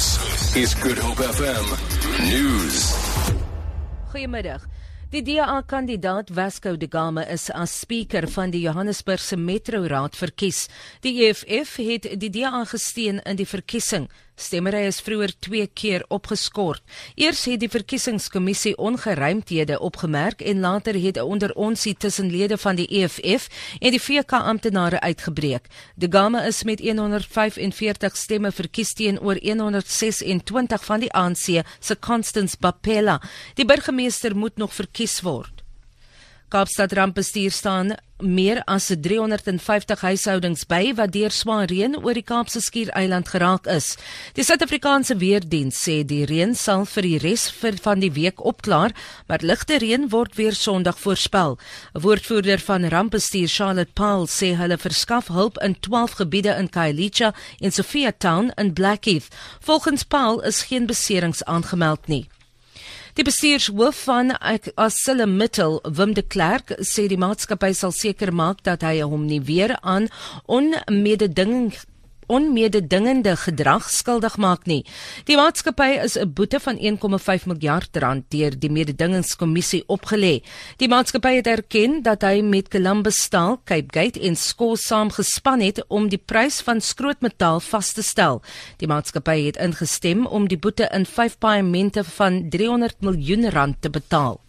This is Good Hope FM News. Goeiemiddag. Die DA-kandidaat Vasco da Gama is as spreker van die Johannesburgse Metro Raad verkies. Die EFF het die DA gesteun in die verkiesing. Stemmery is vroeër 2 keer opgeskort. Eers het die verkiesingskommissie ongeruimthede opgemerk en later het 'n onderonsie tussen lede van die EFF en die VK amptenare uitgebreek. De Gama is met 145 stemme verkies teenoor 126 van die ANC se Constance Bapela. Die burgemeester moet nog verkies word. Kaapstad rampbestuur staan meer as 350 huishoudings by wat deur swaar reën oor die Kaapse skiereiland geraak is. Die Suid-Afrikaanse weerdiens sê die reën sal vir die res van die week opklaar, maar ligte reën word weer Sondag voorspel. 'n Woordvoerder van rampbestuur, Charlotte Paul, sê hulle verskaf hulp in 12 gebiede in Khayelitsha en Sophia Town in Blackheath. Volgens Paul is geen beserings aangemeld nie. Die bestuurshoof van ArcelorMittal, Wim de Klerk, sê die maatskappy sal seker maak dat hy hom nie weer aan onmededinging onmededingende gedrag skuldig maak nie. Die maatskappy is 'n boete van 1,5 miljard rand deur die mededingingskommissie opgelê. Die maatskappy het erken dat hy met Columbus Steel, Cape Gate en Skool saamgespan het om die prys van skrootmetaal vas te stel. Die maatskappy het ingestem om die boete in 5 paemente van 300 miljoen rand te betaal.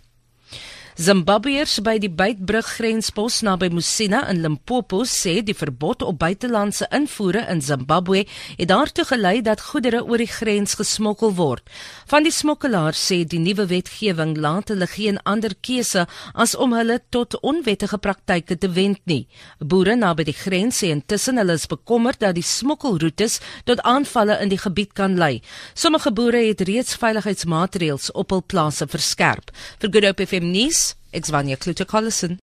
Zimbabweërs by die Beitbrug grenspos naby Musina in Limpopo sê die verbod op buitelandse invoere in Zimbabwe het daartoe gelei dat goedere oor die grens gesmokkel word. Van die smokkelaars sê die nuwe wetgewing laat hulle geen ander keuse as om hulle tot onwettige praktyke te wend nie. Boere naby die grens sê intussen hulle is bekommerd dat die smokkelroetes tot aanvalle in die gebied kan lei. Sommige boere het reeds veiligheidsmaatreëls op hul plase verskerp. Vir Good Hope FM nuus Ek's Vanya Kluter-Collison.